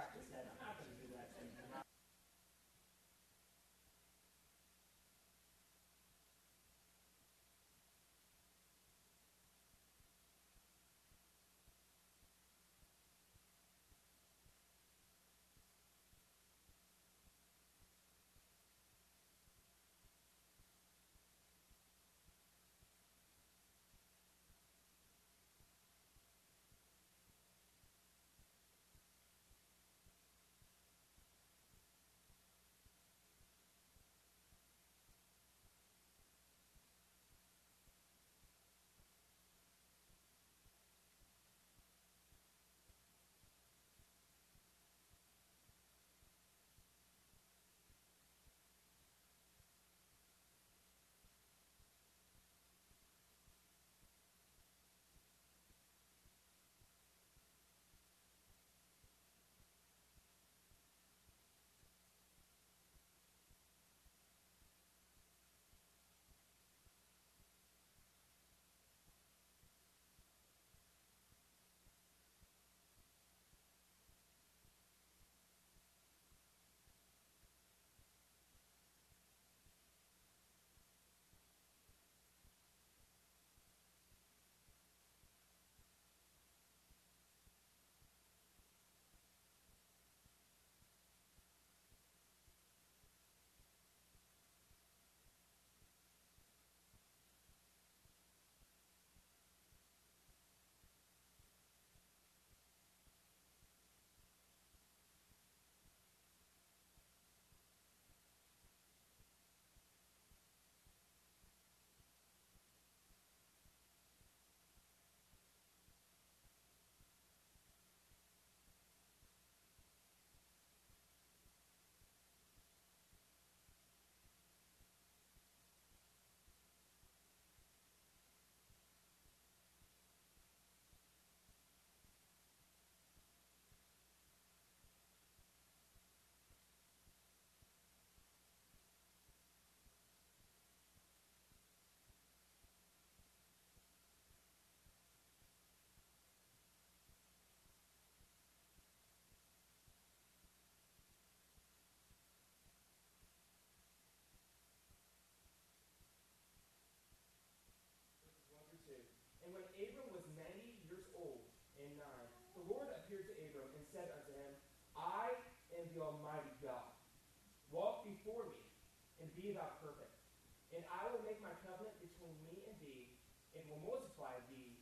practice that. I'm be thou perfect. And I will make my covenant between me and thee, and will multiply thee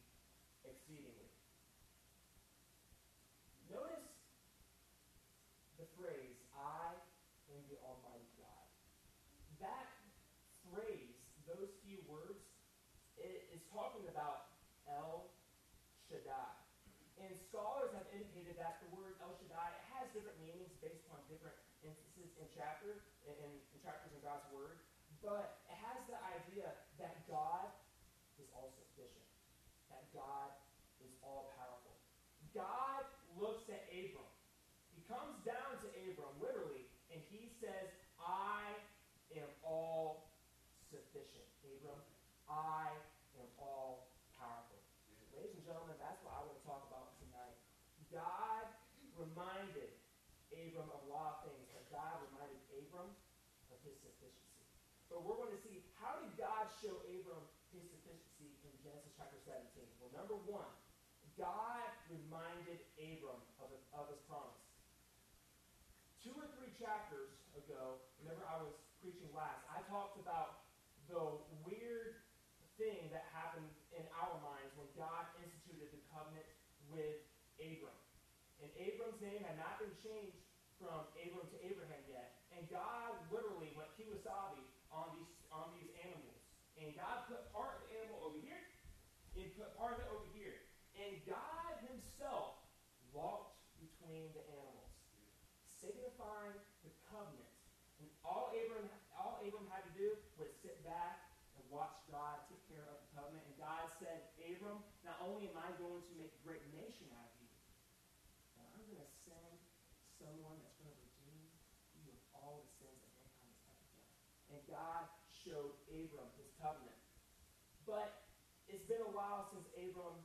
exceedingly. Notice the phrase, I am the Almighty God. That phrase, those few words, it is talking about El Shaddai. And scholars have indicated that the word El Shaddai has different meanings based upon different instances in chapter in, in chapters in God's word, but it has the idea that God is all sufficient, that God is all powerful. God looks at Abram. He comes down to Abram literally, and he says, I am all sufficient. Abram, I am all powerful. Ladies and gentlemen, that's what I want to talk about tonight. God reminded Abram of a lot of things, but God reminded Abram of his sufficiency. But we're going to see how did God show Abram his sufficiency in Genesis chapter 17? Well, number one, God reminded Abram of, of his promise. Two or three chapters ago, remember I was preaching last, I talked about the weird thing that happened in our minds when God instituted the covenant with Abram. And Abram's name had not been changed from Abram to Abraham yet. And God literally went kiwasabi on these on these animals. And God put part of the animal over here and put part of it over here. And God himself walked between the animals, signifying the covenant. And all Abram all Abram had to do was sit back and watch God take care of the covenant. And God said, Abram, not only am I going to make a great nation out of you, but I'm going to send someone that's going to redeem you of all the sins that mankind has ever done. And God showed Abram his covenant. But it's been a while since Abram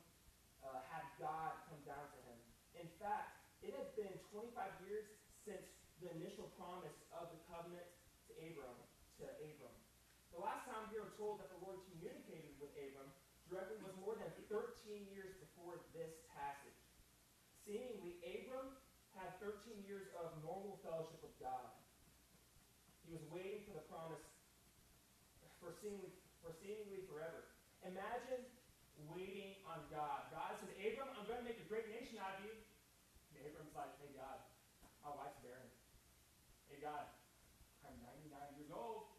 uh, had God come down to him. In fact, it had been 25 years since the initial promise of the covenant to Abram, to Abram. The last time we were told that the Lord communicated with Abram directly was more than 13 years before this passage. Seemingly, Abram had 13 years of normal fellowship with God. He was waiting for the promise for seemingly, for seemingly forever. Imagine waiting on God. God said, Abram, I'm going to make a great nation out of you. And Abram's like, hey, God, my wife's barren. Hey, God, I'm 99 years old.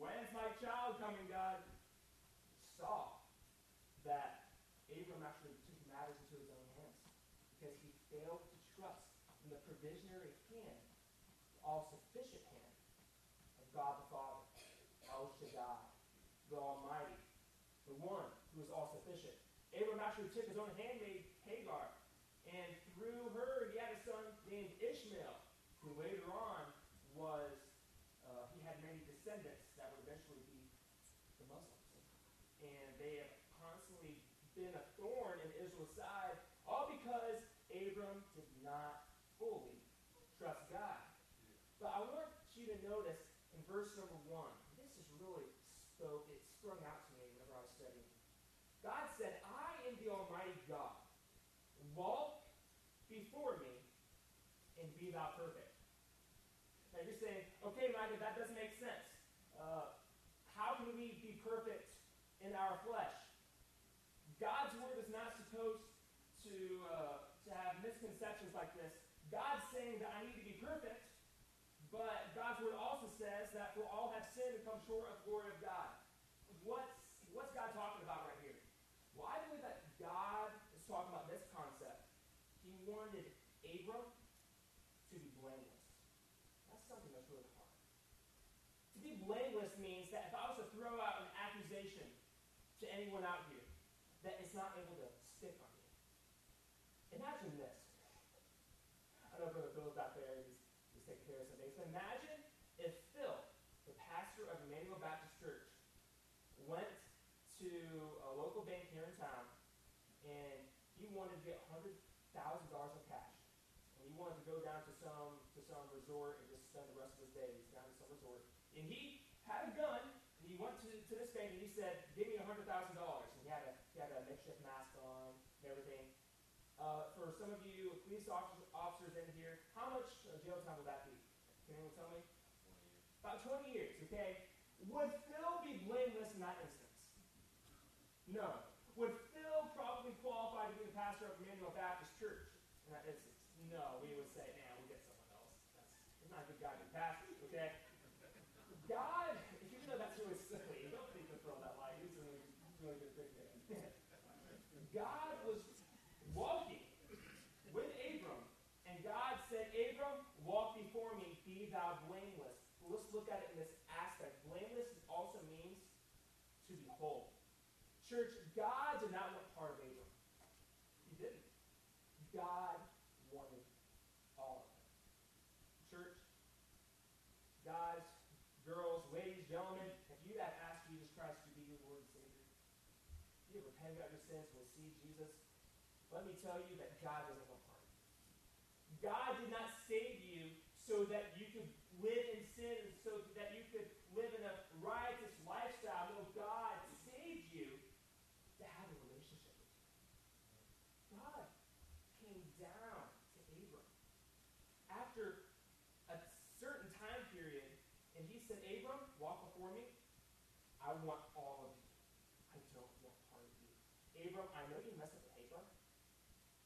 When's my child coming, God? Saw that Abram actually took matters into his own hands because he failed to trust in the provisionary hand, the all-sufficient hand of God the Father, El Shaddai, the Almighty, the one who is all-sufficient. Abram actually took his own handmaid, Hagar, and through her he had a son named Ishmael, who later on was, uh, he had many descendants that would eventually be the Muslims. And they have constantly been a thorn in Israel's side, all because Abram did not fully trust God. But I want you to notice in verse number one, this is really spoke, it sprung out to me whenever I was studying. God said, I am the Almighty God. Walk before me and be thou perfect. Now you're saying, okay, Micah, that doesn't make sense. Uh, how can we be perfect in our flesh? God's word is not supposed to, uh, to have misconceptions like this. God's saying that I need to be perfect, but God's word also says that for all have sinned and come short of the glory of God. What's, what's God talking about right here? Well, I believe that God is talking about this concept. He wanted Abram to be blameless. That's something that's really hard. To be blameless means that if I was to throw out an accusation to anyone out here, that it's not able to stick on you. Imagine this. I know Brother Phil's back there, he's, he's taking care of some things. But imagine if Phil, the pastor of Emmanuel Baptist Church, went to a local bank here in town and he wanted to get $100,000 of cash. And he wanted to go down to some to some resort and just spend the rest of his days down at some resort. And he had a gun and he went to, to this bank and he said, Give me $100,000. And he had, a, he had a makeshift mask on and everything. Uh, for some of you police officers, officers in here, how much jail time would that be? Can anyone tell me? 20 years. About 20 years, okay? Would Phil be blameless in that instance? No. Would Phil probably qualify to be the pastor of Emmanuel Baptist Church in that instance? No. We would say, man, we'll get someone else. That's, not a good guy to pastor, okay? God, even though that's really silly, you don't think to throw that light. He's really, really good thing there. God was walking with Abram, and God said, Abram, walk before me, be thou blameless. Let's look at it in this aspect. Blameless also means to be whole. Church, God did not want part of Abram. He didn't. God wanted all of it. Church, guys, girls, ladies, gentlemen, if you have asked Jesus Christ to be your Lord and Savior, if you have repented of your sins and received Jesus, let me tell you that God doesn't want part of you. God did not save you so that you could live in sin, so that you could live in a righteous lifestyle. No, God saved you to have a relationship with you. God came down to Abram after a certain time period, and he said, Abram, walk before me. I want all of you. I don't want part of you. Abram, I know you messed up with Hagar.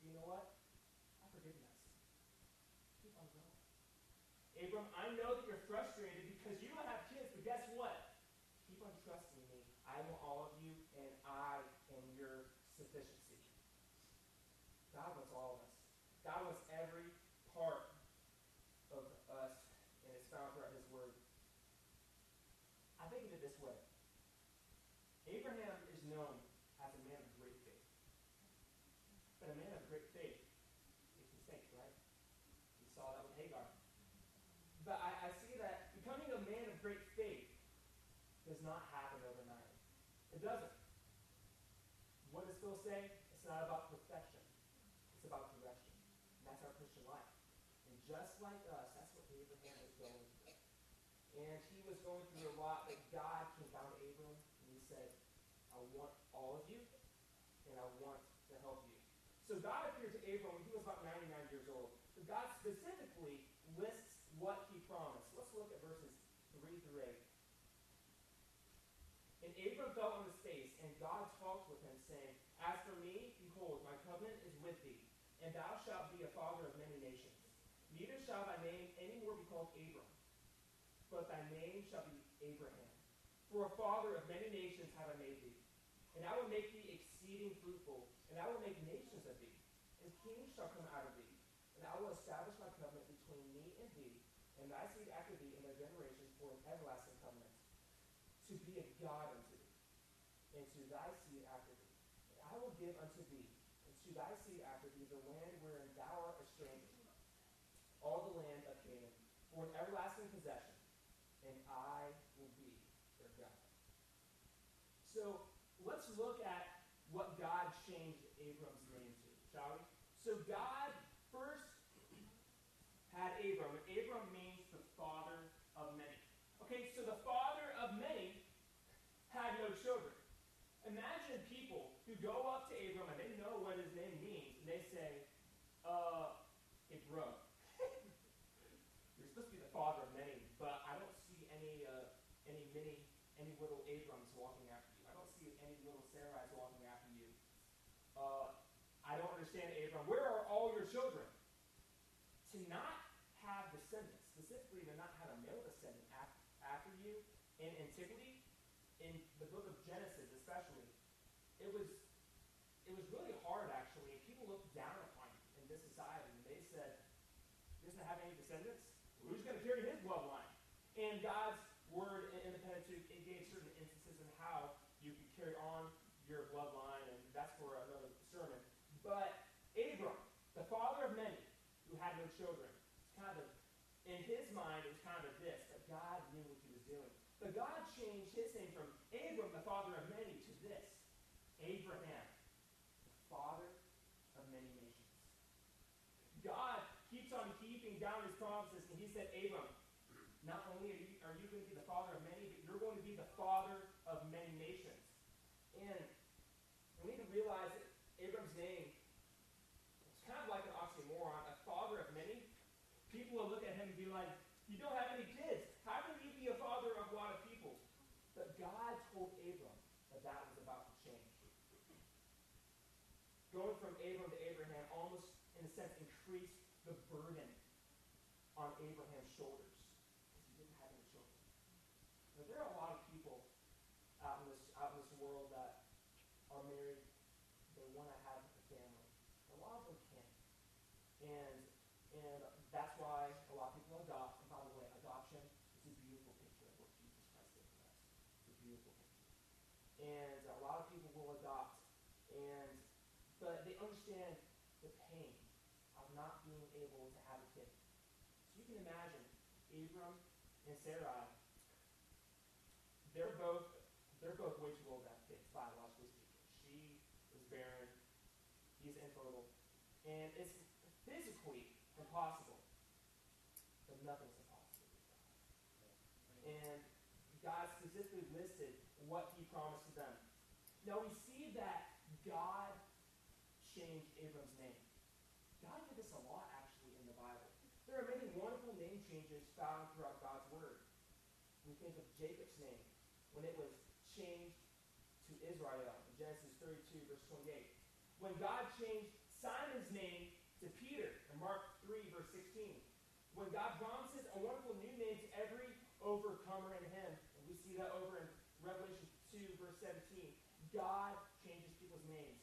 You know what? I forgive you. Keep on going. Abram, I know that you're frustrated because you don't have kids, but guess what? Keep on trusting me. I want all of you, and I am your sufficiency. God wants all of us. God wants every part of us, and it's found throughout His Word. I think of it this way Abraham is known as a man of great faith. But a man of great faith makes mistakes, right? We saw that with Hagar. But I, I see that becoming a man of great faith does not happen overnight. It doesn't. What does Phil say? It's not about perfection. It's about direction. And that's our Christian life. And just like us, that's what Abraham was going through. And he was going through a lot, but God came down to Abram and he said, I want all of you, and I want to help you. So God appeared to Abram when he was about 99 years old. God specifically lists what he promised. Let's look at verses 3 through 8. And Abram fell on his face, and God talked with him, saying, As for me, behold, my covenant is with thee, and thou shalt be a father of many nations. Neither shall thy name any more be called Abram, but thy name shall be Abraham. For a father of many nations have I made thee. And I will make thee exceeding fruitful, and I will make nations of thee, and kings shall come out of thee. And I will establish my covenant between me and thee, and thy seed after thee in their generations for an everlasting covenant to be a God unto thee, and to thy seed after thee. I will give unto thee, to thy seed after thee, the land wherein thou art a stranger, all the land of Canaan, for an everlasting possession, and I will be their God. So let's look at what God changed Abram's name to, shall we? So God first had Abram, and Abram means the father of many. Okay, so the father of many had no children. Imagine people who go up to Abram and they know what his name means, and they say, uh, bro, you're supposed to be the father of many, but I don't see any, uh, any many, any little Abrams walking after you. I don't see any little Sarais walking after you. Uh, I don't understand, Abram. Where are all your children? To not have descendants, specifically to not have a male descendant after you in antiquity, in the book of Genesis especially, it was it was really hard actually. People looked down upon in this society, and they said, "He doesn't have any descendants. Who's going to carry his bloodline?" And God's word in the Pentateuch it gave certain instances in how you could carry on your bloodline, and that's for another sermon. But Abram, the father of many, who had no children, kind of in his mind, it was kind of this that God knew what he was doing. But God changed his name from Abram, the father of many, to this Abraham, the father of many nations. God keeps on keeping down his promises, and he said, Abram, not only are you, are you going to be the father of many, but you're going to be the father of many nations. And we need to realize that Abram's name is kind of like an oxymoron, a father of many. People will look at him and be like, you don't have any kids. How can you be a father of a lot of people? But God told Abram that that was about to change. Going from Abram to Abraham almost, in a sense, increased Abraham's shoulders because he didn't have any children. Now, there are a lot of people out in this out in this world that are married. They want to have a family. A lot of them can't, and and that's why a lot of people adopt. And by the way, adoption is a beautiful picture of what Jesus Christ did for us. It's a beautiful picture. And a lot of people will adopt, and but they understand the pain of not being able to have a kid. So you can imagine Abram and Sarai. They're both they're both way too old have kids, biologically speaking. She is barren. He's infertile, and it's physically impossible. But nothing's impossible with God. And God specifically listed what he promised to them. Now we see that God changed Abram's name. God did this a lot actually in the Bible. There are many changes found throughout God's word. We think of Jacob's name when it was changed to Israel in Genesis 32, verse 28. When God changed Simon's name to Peter in Mark 3, verse 16. When God promises a wonderful new name to every overcomer in him, and we see that over in Revelation 2, verse 17. God changes people's names.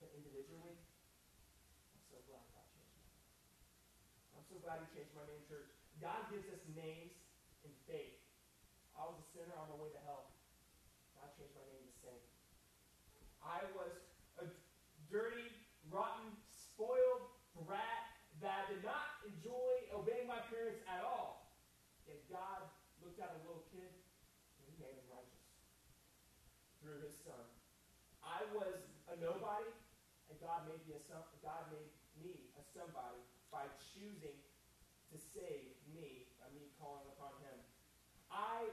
But individually, I'm so glad God changed my name. I'm so glad He changed my name, church. God gives us names in faith. I was a sinner on my way to hell. God changed my name to saint. I was a dirty, rotten, spoiled brat that did not enjoy obeying my parents at all. Yet God looked at a little kid and He made him righteous through His Son. I was a nobody, and God made me a God made me a somebody by choosing to save me, by me calling upon him. I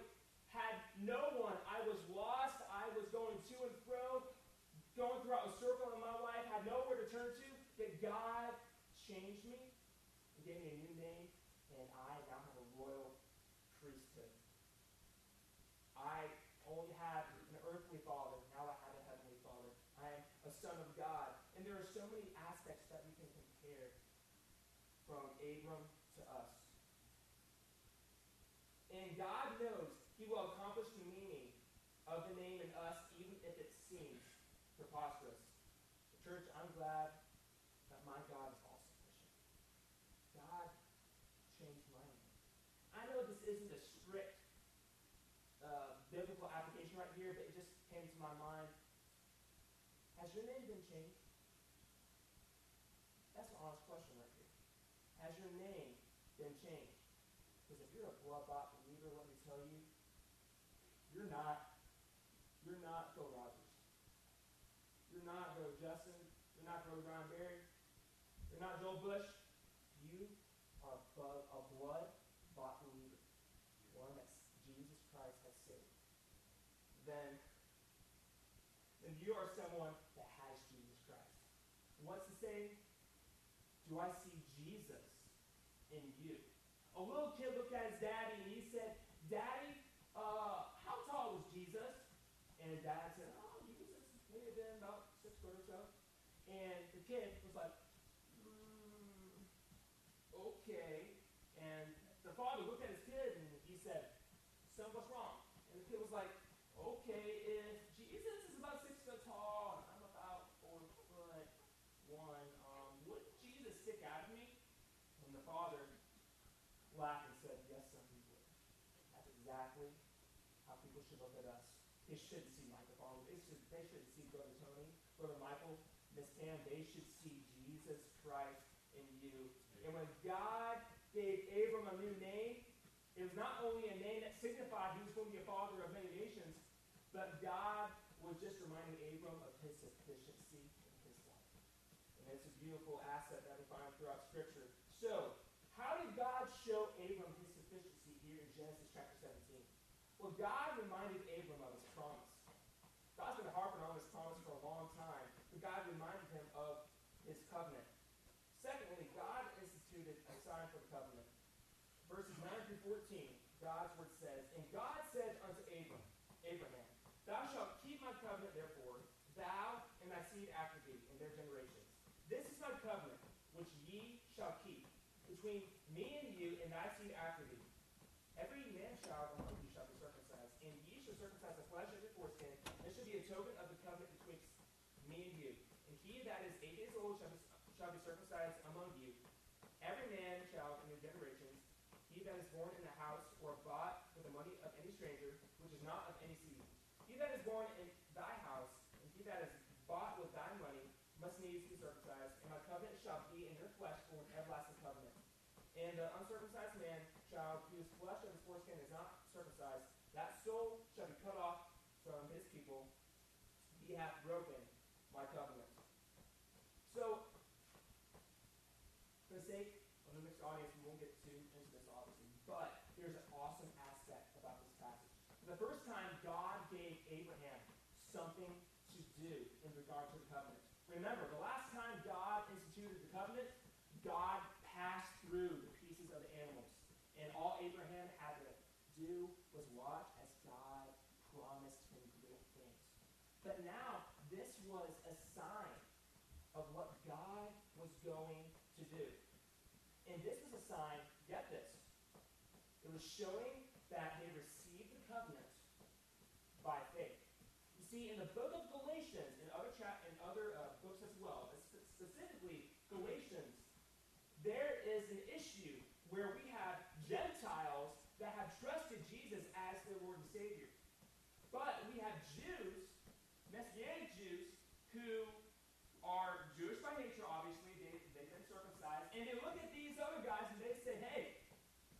had no one. I was lost. I was going to and fro, going throughout a circle in my life, had nowhere to turn to. That God changed me and gave me a new name, and I now have a royal priesthood. I only had an earthly father. Now I have a heavenly father. I am a son of God. And there are so many aspects that we can compare from Abram to us. And God knows he will accomplish the meaning of the name in us, even if it seems preposterous. The Church, I'm glad that my God is all sufficient. God changed my name. I know this isn't a strict uh, biblical application right here, but it just came to my mind. Has your name been changed? That's an honest question right here. Has your name been changed? Because if you're a blood bought tell you, you're not. You're not Phil Rogers. You're not Brother Justin. You're not Brother Brian Barry. You're not Joel Bush. You are a blood bought believer, one that Jesus Christ has saved. Then, then you are someone that has Jesus Christ. What's the saying? Do I see Jesus in you? A little kid looked at his daddy and he said, Daddy, uh, how tall was Jesus? And dad said, Oh, Jesus may have been about six foot or so. And the kid was like, mm, Okay. And the father looked at his kid and he said, Son, what's wrong? And the kid was like, Okay, if Jesus is about six foot tall and I'm about four foot one, um, wouldn't Jesus stick out of me? And the father laughed and said, Yes, son, he would. That's exactly how people should look at us. They should see Michael. They should, they should see Brother Tony, Brother Michael, Miss Tam. They should see Jesus Christ in you. And when God gave Abram a new name, it was not only a name that signified he was going to be a father of many nations, but God was just reminding Abram of his sufficiency in his life. And it's a beautiful asset that we find throughout Scripture. So, how did God show Abram his sufficiency here in Genesis chapter 17? Well, God reminded Abram of his promise. God's been harping on this promise for a long time, but God reminded him of his covenant. Secondly, God instituted a sign for the covenant. Verses 9 through 14, God's word says, And God said unto Abram, Abraham, Thou shalt keep my covenant, therefore, thou and thy seed after thee in their generations. This is my covenant, which ye shall keep, between me and you and thy seed after thee. Every man child among you shall be circumcised, and ye shall circumcise the flesh of your foreskin. This shall be a token of the covenant betwixt you. And he that is eight days old shall be, shall be circumcised among you. Every man shall in your generations, he that is born in the house or bought with the money of any stranger, which is not of any seed. He that is born in thy house, and he that is bought with thy money, must needs be circumcised. And my covenant shall be in your flesh for an everlasting covenant. And the uncircumcised man child whose flesh of his foreskin is not circumcised, that soul shall be cut off from his people. He hath broken my covenant. So, for the sake of the mixed audience, we won't get too into this, obviously, but there's an awesome aspect about this passage. For the first time, God gave Abraham something to do in regard to the covenant. Remember, the last time God instituted the covenant, God passed through the pieces of the animals. And all Abraham had to do was watch as God promised him great things. But now, this was a sign of what God was going to do. And this was a sign, get this, it was showing that they received the covenant by faith. You see, in the book of Galatians, in other, cha- in other uh, books as well, specifically Galatians, there is an issue where we have Gentiles that have trusted Jesus as their Lord and Savior. But we have Jews, Messianic Jews, who are Jewish by nature, obviously, they, they've been circumcised, and look at these other guys and they say, hey,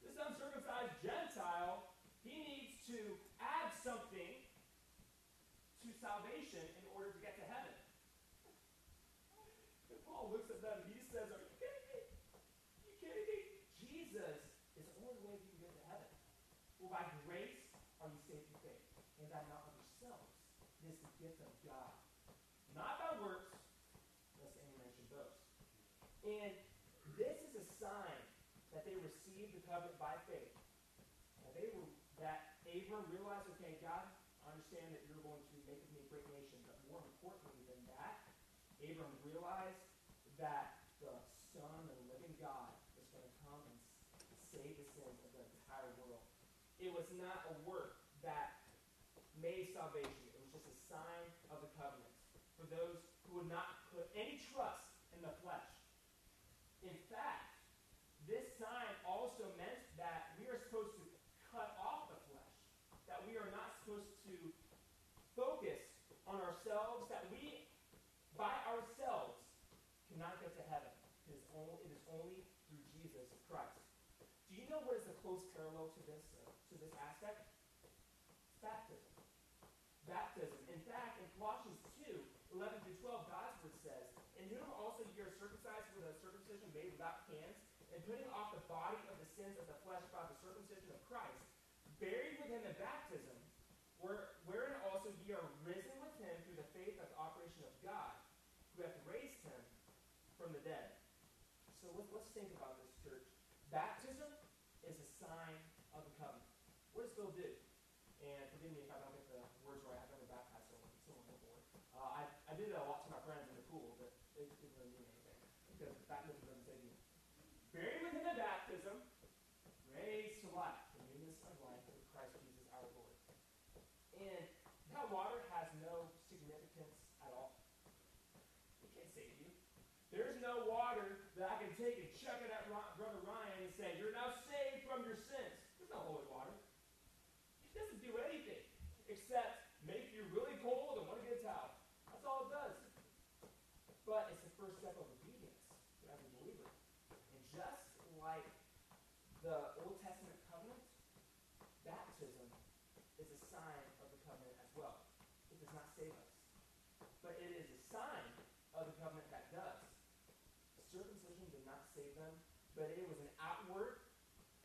this uncircumcised Gentile, he needs to add something to salvation in order to get to heaven. And Paul looks at them and he says, Are you kidding me? Jesus is the only way you can get to heaven. Well, by grace are you saved through faith, and that not of yourselves. It is the gift of God. Not by works, lest any man should boast. And this is a sign that they received the covenant by faith. That they were that Abram realized, okay, God, I understand that you're going to make of me a great nation, but more importantly than that, Abram realized that the Son of the living God is going to come and save the sins of the entire world. It was not a work that made salvation. It was just a sign of the covenant for those who would not put any trust in the flesh. In fact, this sign also meant that we are supposed to cut off the flesh, that we are not supposed to focus on ourselves, that we, by ourselves, cannot get to heaven. It is only, it is only through Jesus Christ. Do you know what is the close parallel to this, uh, to this aspect? Baptism. Baptism. In fact, in Colossians 2, 11 through 12, God's word says, In whom also ye are circumcised with a circumcision made without hands, and putting off the body of the sins of the flesh by the circumcision of Christ, buried with him in baptism, where, wherein also ye are risen with him through the faith of the operation of God, who hath raised him from the dead. So let's, think about this, church. Baptism is a sign of the covenant. What does Phil do? And forgive me if I don't get the words right. I've never baptized someone, someone before. Uh, I, I did it a lot to my friends in the pool, but it didn't really mean anything because baptism doesn't save you. Buried with him in baptism, raised to life, the newness of life through Christ Jesus our Lord. And that water has no significance at all. It can't save you. There's no water that I can take and chuck it at Brother Ryan and say, You're now saved from your sins. There's no holy water. It doesn't do anything except make you really cold and want to get a towel. That's all it does. But it's the first step of obedience as a believer. And just like the Old Testament covenant, baptism is a sign of the covenant as well. It does not save us. But it is a sign of the covenant that does. Circumcision did not save them, but it was an outward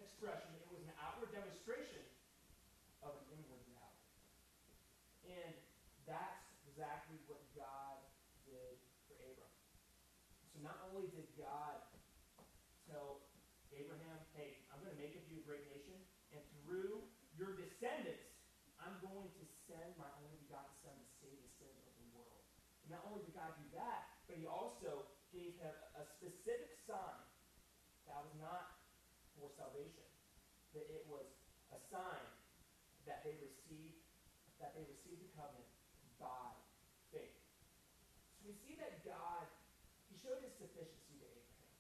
expression, it was an outward demonstration of an inward reality. And that's exactly what God did for Abram. So not only did God tell Abraham, hey, I'm going to make of you a great nation, and through your descendants, I'm going to send my only begotten Son to save the sins of the world. And not only did God do that, but he also gave him a specific sign that was not for salvation, that it was a sign that they received, that they received the covenant by faith. So we see that God, he showed his sufficiency to Abraham.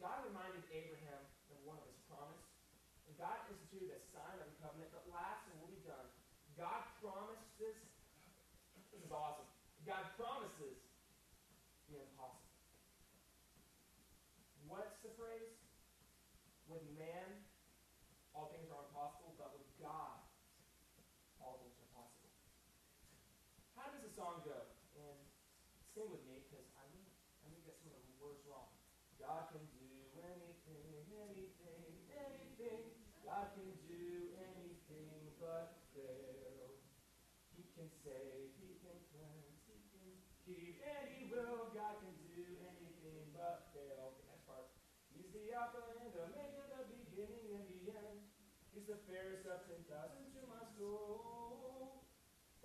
God reminded Abraham of one of his promise, and God instituted a sign of the covenant, that last, and we'll be done, God promises, this is awesome, God promises the impossible. What's the phrase? With man, all things are impossible, but with God, all things are possible. How does the song go? And sing with me, because I may, I may get some of the words wrong. God can do anything, anything, anything. God can do anything but fail. He can save, he can cleanse, he can keep, he will. God can do anything but fail. Okay, next part. He's the Alpha and Omega, the of ten thousand to my soul.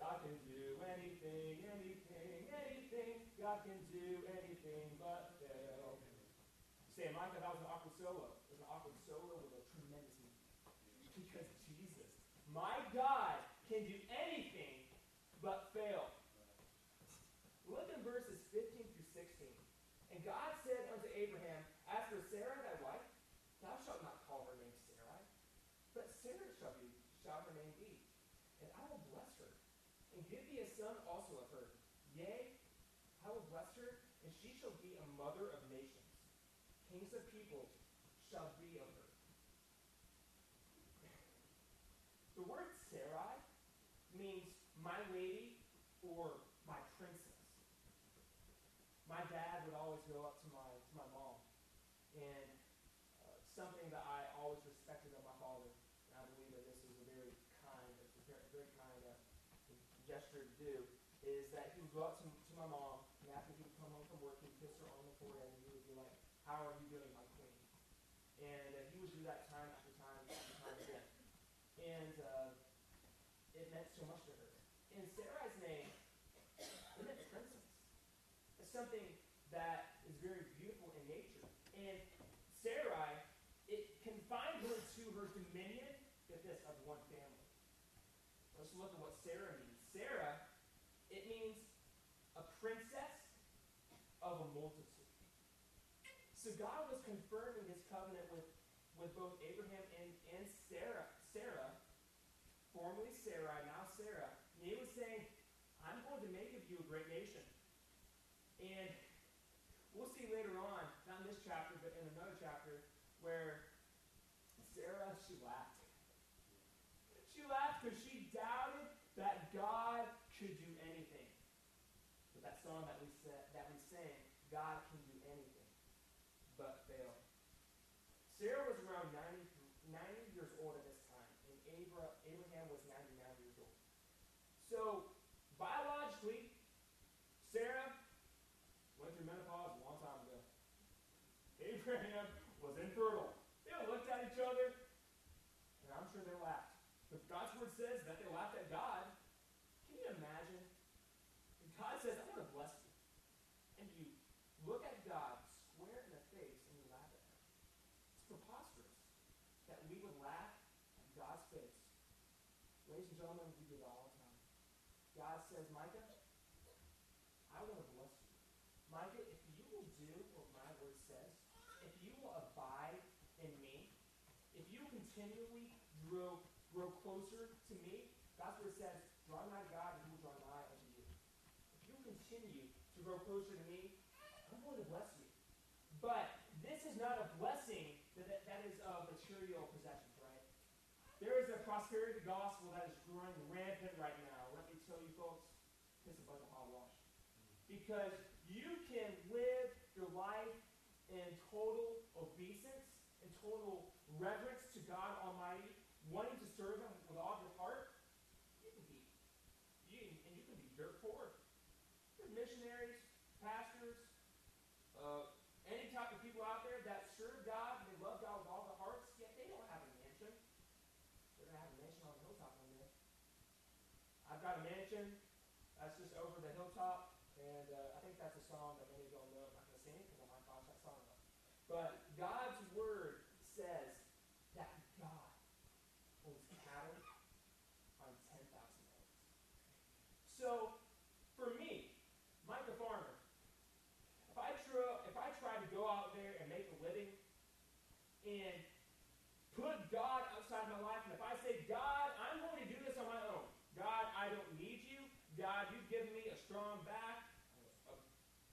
God can do anything, anything, anything. God can do anything but fail. Say, Micah, that was an awkward solo. It was an awkward solo with a tremendous meaning. Because Jesus, my God, can do anything but fail. Look in verses 15 through 16. And God said unto Abraham, As for Sarah thy wife, thou shalt not call her name Sarai, but Sarah shall be shall her name be. And I will bless her, and give thee a son also of her. Yea, I will bless her, and she shall be a mother of nations. Kings of people shall be of her. The word Sarai means my lady or my princess. My dad would always go up to my to my mom, and something that I always respected of my father. And I believe that this is a very kind, a very, kind uh, gesture to do, is that he would go up to, to my mom, and after he would come home from work, he'd kiss her on the forehead, and he would be like, how are you doing, my queen? And uh, he would do that time after time after time again. And uh, it meant so much to her. And Sarai's name, it meant princess. It's something that is very beautiful in nature. And Sarai, it confined her to her dominion, get this, of one family. Let's look at what Sarah means. Sarah, it means a princess of a multitude. So God was confirming his covenant with, with both Abraham and, and Sarah, Sarah, formerly Sarah, now Sarah. And he was saying, I'm going to make of you a great nation. And we'll see later on, not in this chapter, but in another chapter, where Sarah, she laughed. She laughed because she doubted that God could do anything. But that song that we said, that we sang, God can do anything but fail. Sarah was around 90, 90 years old at this time, and Abraham was 99 years old. So, biologically, Sarah went through menopause a long time ago. Abraham was infertile. They looked at each other, and I'm sure they laughed. But God's word says that they laughed at God. Can you imagine? God says, I'm going to bless you. And you look at God Ladies and gentlemen, we do that all the time. God says, Micah, I want to bless you. Micah, if you will do what my word says, if you will abide in me, if you continually grow, grow closer to me, God's word says, draw nigh to God and he will draw nigh unto you. If you continue to grow closer to me, I'm going to bless you. But this is not a blessing that, that, that is of material possessions. Right? There is a prosperity gospel that is growing rampant right now. Let me tell you, folks, it's a bunch of hogwash. Because you can live your life in total obeisance, in total reverence to God Almighty, wanting to serve Him with all your heart. You can be, you, and you can be dirt poor. There's missionaries, pastors, uh, any type of people out there that serve God and they love God with all their hearts, yet they don't have a mansion. They're going to have a mansion on the hilltop one day. I've got a mansion that's just over the hilltop, and uh, I think that's a song that many of y'all know. I'm not going to sing it because I might botch that song up. But God's word says that God owns cattle on 10,000 hills. So, for me, Mike the farmer, if I, try, if I try to go out there and make a living and put God outside my life, and if I say, God, I'm going to do this on my own. God, I don't need you. God, you've given me a strong back, a,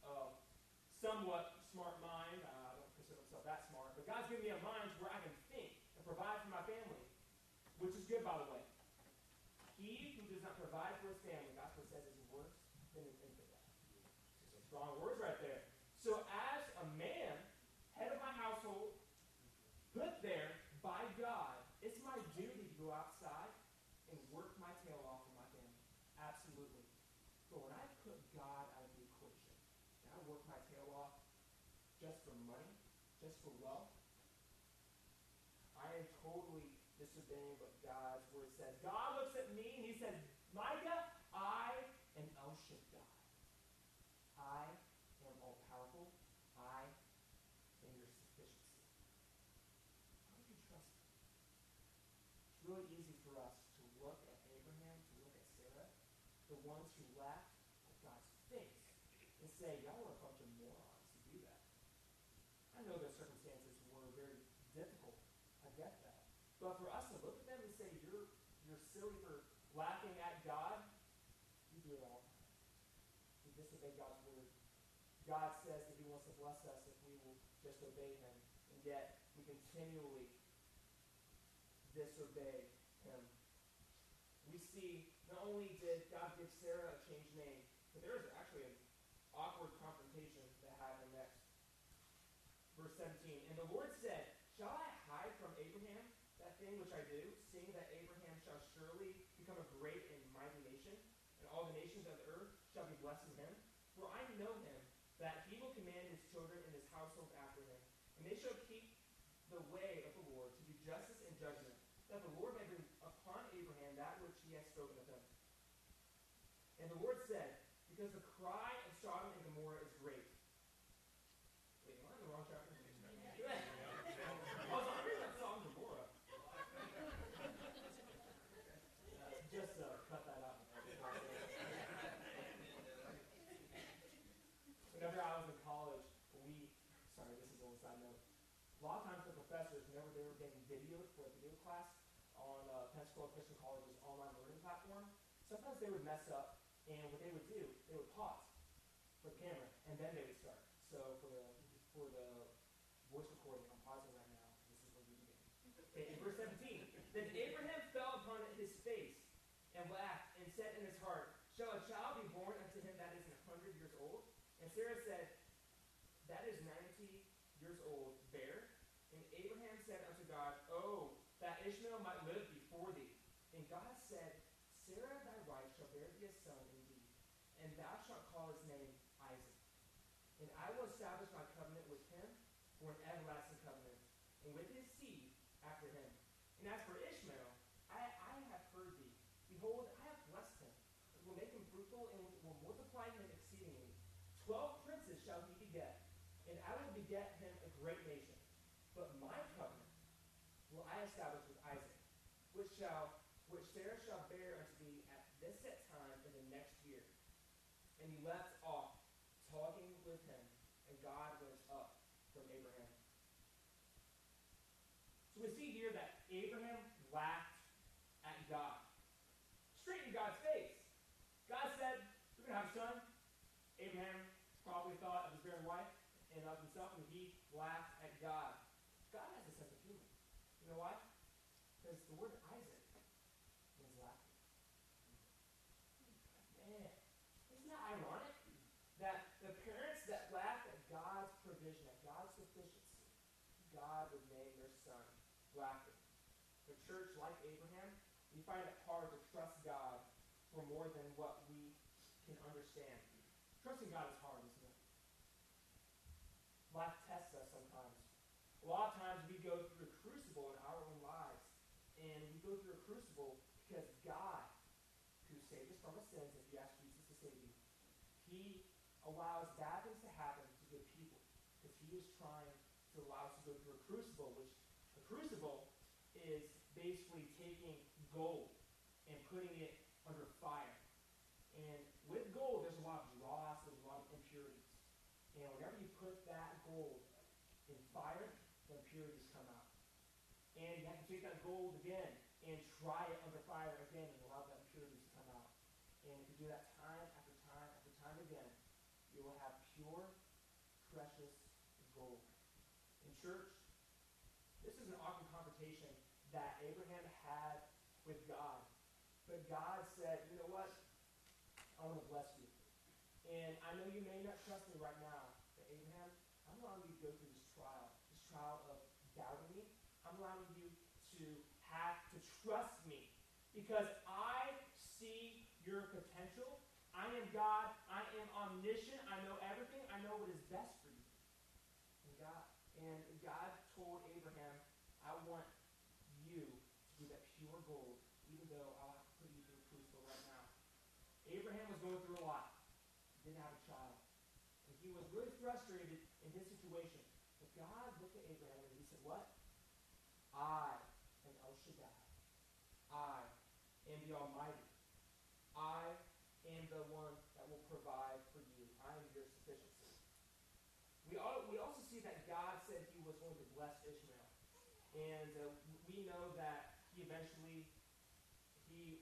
a, somewhat smart mind. I don't consider myself that smart, but God's given me a mind where I can think and provide for my family, which is good, by the way. He who does not provide for his family, Gospel says, is worse than an infidel. Strong words right there. So, as a man, head of my household, put there by God, it's my duty to go outside and work my tail off for my family. Absolutely. But when I put God out of the equation, and I work my tail off just for money, just for wealth, I am totally disobeying what God's word says. God looks at me and he says, Micah, I am El Shaddai. I am all powerful. I am your sufficiency. How would you trust me? It's really easy for us to look at Abraham, to look at Sarah, the ones who laughed at God's face, and say, y'all are a bunch of morons who do that. I know their circumstances were very difficult. I get that. But for us to look at them and say, you're, you're silly for laughing at God, we do it all. We disobey God's word. God says that he wants to bless us if we will just obey him. And yet, we continually disobey him. We see not only did God give Sarah a changed name, but there is actually an awkward confrontation that happened next. Verse 17. And the Lord said, Shall I hide from Abraham that thing which I do, seeing that Abraham shall surely become a great and mighty nation, and all the nations of the earth shall be blessed in him. For I know him, that he will command his children and his household after him, and they shall keep the way of the Lord to do justice and judgment, that the Lord may bring upon Abraham that which he has spoken of him. And the Lord said, Because the cry of Sodom and Gomorrah is great. Wait, am I in the wrong chapter? I was like, that song Gomorrah? Uh, just uh, cut that out. Whenever I was in college, we, sorry, this is a little side note. A lot of times the professors, whenever they were getting videos for a video class on uh, Pensacola Christian College's sometimes they would mess up, and what they would do, they would pause for the camera, and then they would start. So for the for the voice recording, I'm pausing right now. This is where we begin. Okay, in verse 17, then Abraham fell upon his face and laughed and said in his heart, Shall a child be born unto him that is an hundred years old? And Sarah said, That is ninety years old, bear. And Abraham said unto God, Oh, that Ishmael might live before thee. And God said, Sarah thy wife shall bear thee a son indeed, and thou shalt call his name Isaac. And I will establish my covenant with him for an everlasting covenant, and with his seed after him. And as for Ishmael, I, I have heard thee. Behold, I have blessed him, and will make him fruitful, and will multiply him exceedingly. Twelve princes shall he beget, and I will beget him a great nation. But my covenant will I establish with Isaac, which shall which Sarah shall bear unto thee at this set time in the next year. And he left off talking with him, and God went up from Abraham. So we see here that Abraham laughed at God. Straight in God's face. God said, You're going to have a son. Abraham probably thought of his barren wife and of himself, and he laughed at God. God has a sense of humor. You know why? Because the word Isaac means laughter. Man, isn't that ironic? That the parents that laughed at God's provision, at God's sufficiency, God would name their son laughter. Church, like Abraham, we find it hard to trust God for more than what we can understand. Trusting God is hard, isn't it? Life tests us sometimes. A lot of times we go through a crucible in our own lives. And we go through a crucible because God, who saved us from our sins, if you ask Jesus to save you, He allows bad things to happen to good people. Because He is trying to allow us to go through a crucible, which a crucible basically taking gold and putting it under fire. And with gold, there's a lot of dross, there's a lot of impurities. And whenever you put that gold in fire, the impurities come out. And you have to take that gold again and try it under fire again and allow the impurities to come out. And if you do that time after time after time again, you will have pure, precious gold. In church, this is an awkward confrontation that Abraham had with God. But God said, you know what? I want to bless you. And I know you may not trust me right now, but Abraham, I'm allowing you to go through this trial, this trial of doubting me. I'm allowing you to have to trust me because I see your potential. I am God. I am omniscient. I know everything. I know what is best for you. And God, and God told Abraham, I want you to be that pure gold, even though I'll have to put you through a crucible right now. Abraham was going through a lot. He didn't have a child. And he was really frustrated in his situation. But God looked at Abraham and he said, What? I am El Shaddai. I am the Almighty. I am the one that will provide for you. I am your sufficiency. We, all, we also see that God said he was going to bless Ishmael. And uh, we know that he eventually he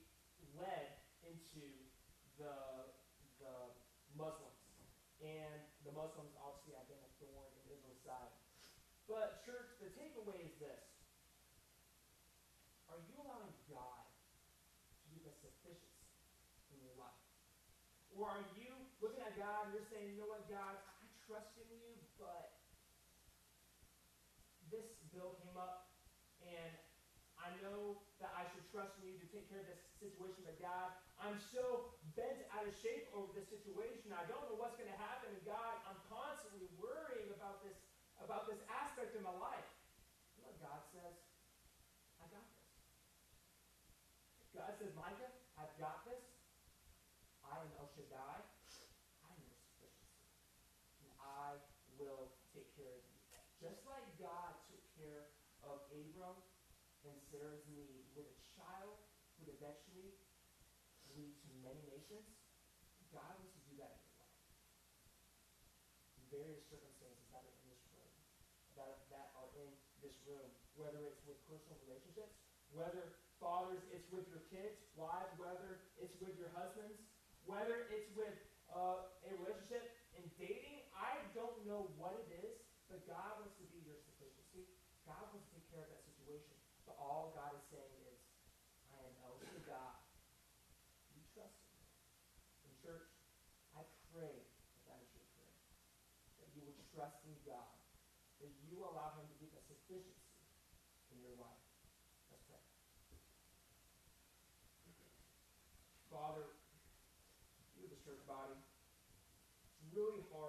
led into the, the Muslims. And the Muslims obviously been a thorn in Israel's side. But church, the takeaway is this. Are you allowing God to be the sufficiency in your life? Or are you looking at God and you're saying, you know what, God, I trust in you, but this bill came up and I I know that I should trust in you to take care of this situation, but God, I'm so bent out of shape over this situation. I don't know what's going to happen, and God, I'm constantly worrying about this, about this aspect of my life. What God says? I got this. God says, Micah, I've got this. I am El Shaddai. I am your sufficiency. And I will take care of you. Just like God took care of Abram and Sarah's need with a child who would eventually lead to many nations, God wants to do that in your life. In various circumstances that are in this room, that, that are in this room, whether it's with personal relationships, whether fathers, it's with your kids, wives, whether it's with your husbands, whether it's with uh, a relationship in dating, I don't know what it is, but God wants to be your sufficiency. God wants to take care of that situation. But all God is saying is, I am El Shaddai. You trust in me. In church, I pray that that is your prayer. That you would trust in God. That you allow him to be the sufficiency in your life. Let's pray. Father, you, the church body, it's really hard